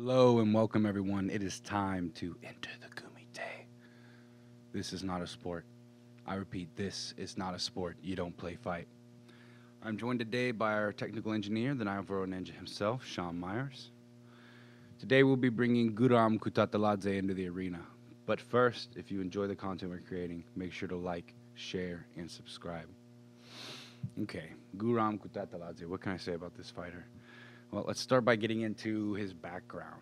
Hello and welcome, everyone. It is time to enter the Kumite. This is not a sport. I repeat, this is not a sport. You don't play fight. I'm joined today by our technical engineer, the Navajo Ninja himself, Sean Myers. Today we'll be bringing Guram Kutateladze into the arena. But first, if you enjoy the content we're creating, make sure to like, share, and subscribe. Okay, Guram Kutateladze. What can I say about this fighter? Well, let's start by getting into his background.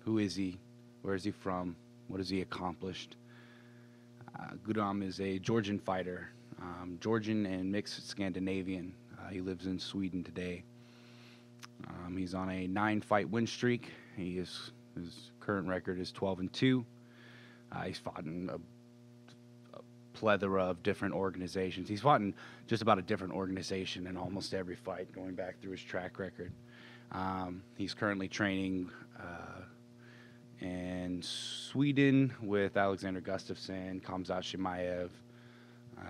Who is he? Where is he from? What has he accomplished? Uh, Guram is a Georgian fighter, um, Georgian and mixed Scandinavian. Uh, he lives in Sweden today. Um, he's on a nine-fight win streak. He is his current record is 12 and two. Uh, he's fought in a, a plethora of different organizations. He's fought in just about a different organization in almost every fight, going back through his track record. Um, he's currently training uh, in Sweden with Alexander Gustafsson, Khamzat Chimaev. Uh,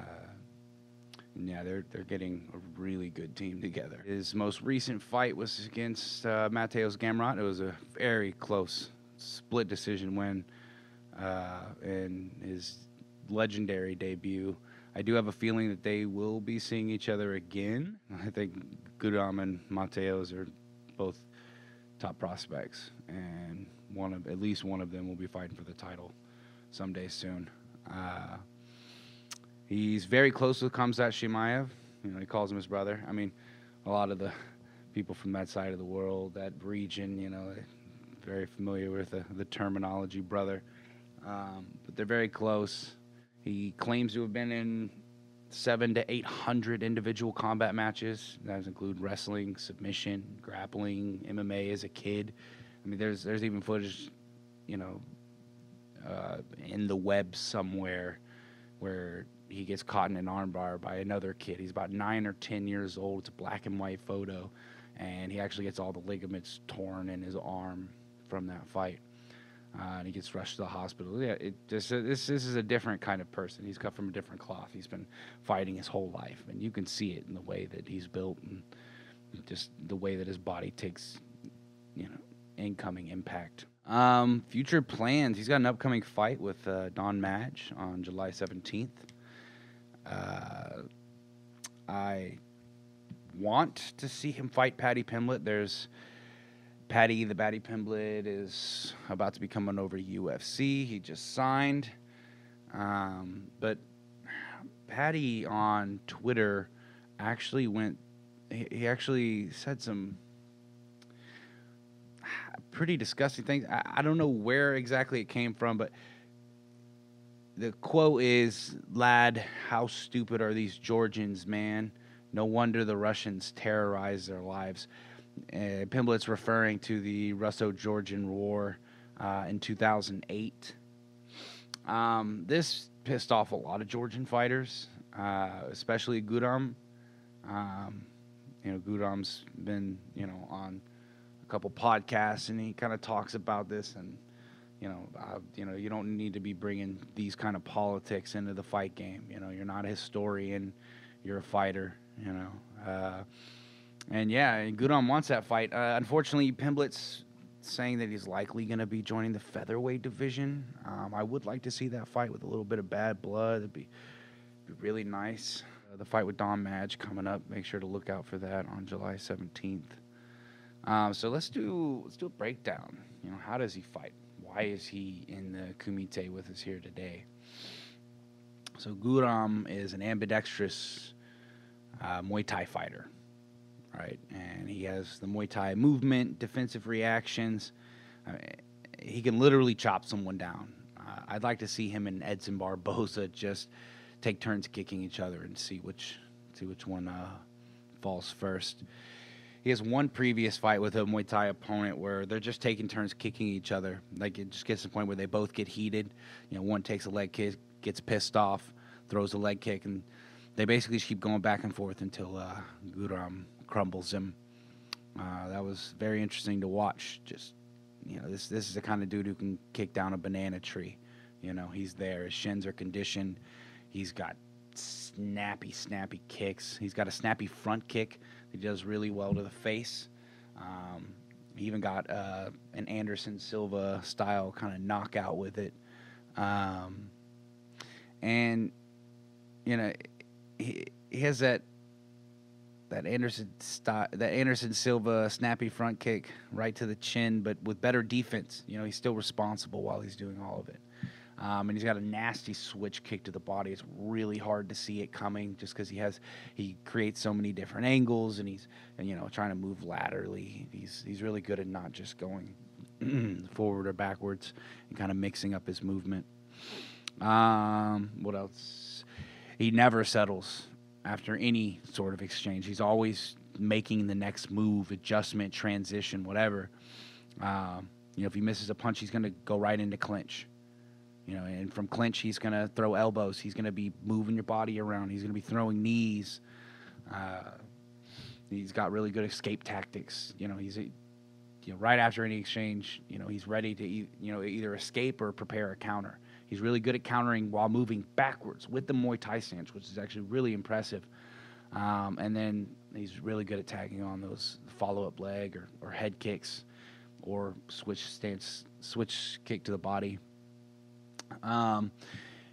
yeah, they're they're getting a really good team together. His most recent fight was against uh, Mateusz Gamrot. It was a very close split decision win uh, his legendary debut. I do have a feeling that they will be seeing each other again. I think Guram and Mateos are both top prospects, and one of at least one of them will be fighting for the title someday soon. Uh, he's very close with Khamzat Chimaev. You know, he calls him his brother. I mean, a lot of the people from that side of the world, that region, you know, very familiar with the, the terminology brother. Um, but they're very close. He claims to have been in seven to eight hundred individual combat matches. That include wrestling, submission, grappling, MMA as a kid. I mean, there's there's even footage, you know, uh, in the web somewhere where he gets caught in an armbar by another kid. He's about nine or ten years old. It's a black and white photo, and he actually gets all the ligaments torn in his arm from that fight uh, and he gets rushed to the hospital. Yeah, it just uh, this this is a different kind of person. He's cut from a different cloth. He's been fighting his whole life, and you can see it in the way that he's built and just the way that his body takes, you know, incoming impact. Um, future plans. He's got an upcoming fight with uh, Don Madge on July seventeenth. Uh, I want to see him fight Paddy Pimblett. There's Paddy, the Paddy Pimblett, is about to be coming over to UFC. He just signed. Um, but Paddy on Twitter actually went, he, he actually said some pretty disgusting things. I, I don't know where exactly it came from, but the quote is Lad, how stupid are these Georgians, man? No wonder the Russians terrorize their lives. Uh, Pimblett's referring to the Russo-Georgian War uh, in 2008. Um, this pissed off a lot of Georgian fighters, uh, especially Guram. Um, you know, Guram's been you know on a couple podcasts, and he kind of talks about this, and you know, uh, you know, you don't need to be bringing these kind of politics into the fight game. You know, you're not a historian, you're a fighter. You know. And yeah, Guram wants that fight. Uh, unfortunately, Pimblett's saying that he's likely going to be joining the featherweight division. Um, I would like to see that fight with a little bit of bad blood. It'd be, be really nice. Uh, the fight with Don Madge coming up. Make sure to look out for that on July 17th. Um, so let's do let's do a breakdown. You know, how does he fight? Why is he in the Kumite with us here today? So Guram is an ambidextrous uh, Muay Thai fighter right? And he has the Muay Thai movement, defensive reactions. Uh, he can literally chop someone down. Uh, I'd like to see him and Edson Barboza just take turns kicking each other and see which see which one uh, falls first. He has one previous fight with a Muay Thai opponent where they're just taking turns kicking each other. Like it just gets to the point where they both get heated. You know, one takes a leg kick, gets pissed off, throws a leg kick, and they basically just keep going back and forth until uh, Guram crumbles him. Uh, that was very interesting to watch. Just you know, this this is the kind of dude who can kick down a banana tree. You know, he's there. His shins are conditioned. He's got snappy, snappy kicks. He's got a snappy front kick. He does really well to the face. Um, he even got uh, an Anderson Silva style kind of knockout with it. Um, and you know, he, he has that that Anderson style, that Anderson Silva snappy front kick right to the chin, but with better defense. You know, he's still responsible while he's doing all of it. Um, and he's got a nasty switch kick to the body. It's really hard to see it coming just because he has he creates so many different angles and he's and, you know trying to move laterally. He's he's really good at not just going forward or backwards and kind of mixing up his movement. Um, what else? He never settles after any sort of exchange. He's always making the next move, adjustment, transition, whatever. Um, you know, if he misses a punch, he's going to go right into clinch. You know, and from clinch, he's going to throw elbows. He's going to be moving your body around. He's going to be throwing knees. Uh, he's got really good escape tactics. You know, he's you know right after any exchange, you know, he's ready to you know either escape or prepare a counter. He's really good at countering while moving backwards with the Muay Thai stance, which is actually really impressive. Um, and then he's really good at tagging on those follow-up leg or, or head kicks or switch stance, switch kick to the body. Um,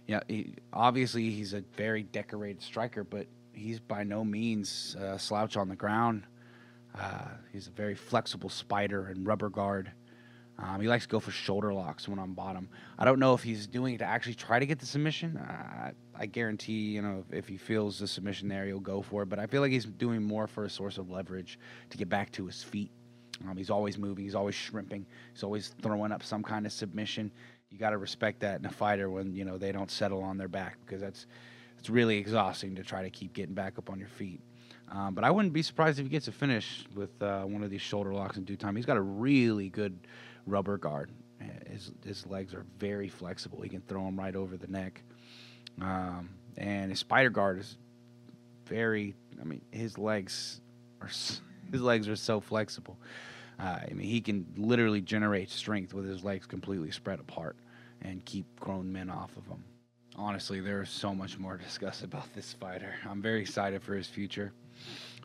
yeah, he, obviously he's a very decorated striker, but he's by no means a slouch on the ground. Uh, he's a very flexible spider and rubber guard. Um, he likes to go for shoulder locks when on bottom. I don't know if he's doing it to actually try to get the submission. Uh, I guarantee, you know, if, if, he feels the submission there, he'll go for it. But I feel like he's doing more for a source of leverage to get back to his feet. Um, he's always moving. He's always shrimping. He's always throwing up some kind of submission you got to respect that in a fighter when you know they don't settle on their back because that's it's really exhausting to try to keep getting back up on your feet. Um, but I wouldn't be surprised if he gets a finish with uh, one of these shoulder locks in due time. He's got a really good rubber guard. His his legs are very flexible. He can throw them right over the neck, um, and his spider guard is very. I mean, his legs are his legs are so flexible. Uh, I mean, he can literally generate strength with his legs completely spread apart and keep grown men off of him. Honestly, there's so much more to discuss about this fighter. I'm very excited for his future.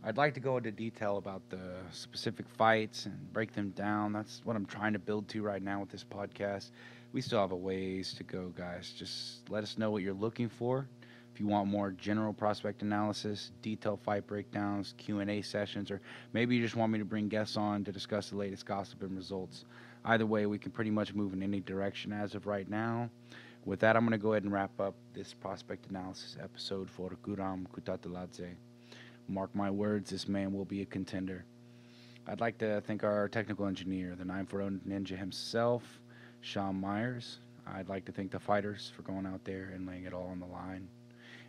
I'd like to go into detail about the specific fights and break them down. That's what I'm trying to build to right now with this podcast. We still have a ways to go, guys. Just let us know what you're looking for. If you want more general prospect analysis, detailed fight breakdowns, Q&A sessions, or maybe you just want me to bring guests on to discuss the latest gossip and results. Either way, we can pretty much move in any direction as of right now. With that, I'm going to go ahead and wrap up this prospect analysis episode for Guram Kutateladze. Mark my words, this man will be a contender. I'd like to thank our technical engineer, the 940 Ninja himself, Sean Myers. I'd like to thank the fighters for going out there and laying it all on the line.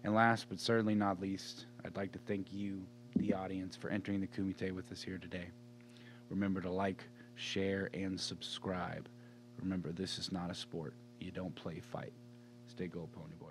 And last but certainly not least, I'd like to thank you, the audience, for entering the Kumite with us here today. Remember to like, share, and subscribe. Remember, this is not a sport. You don't play fight. Stay gold, Pony Boy.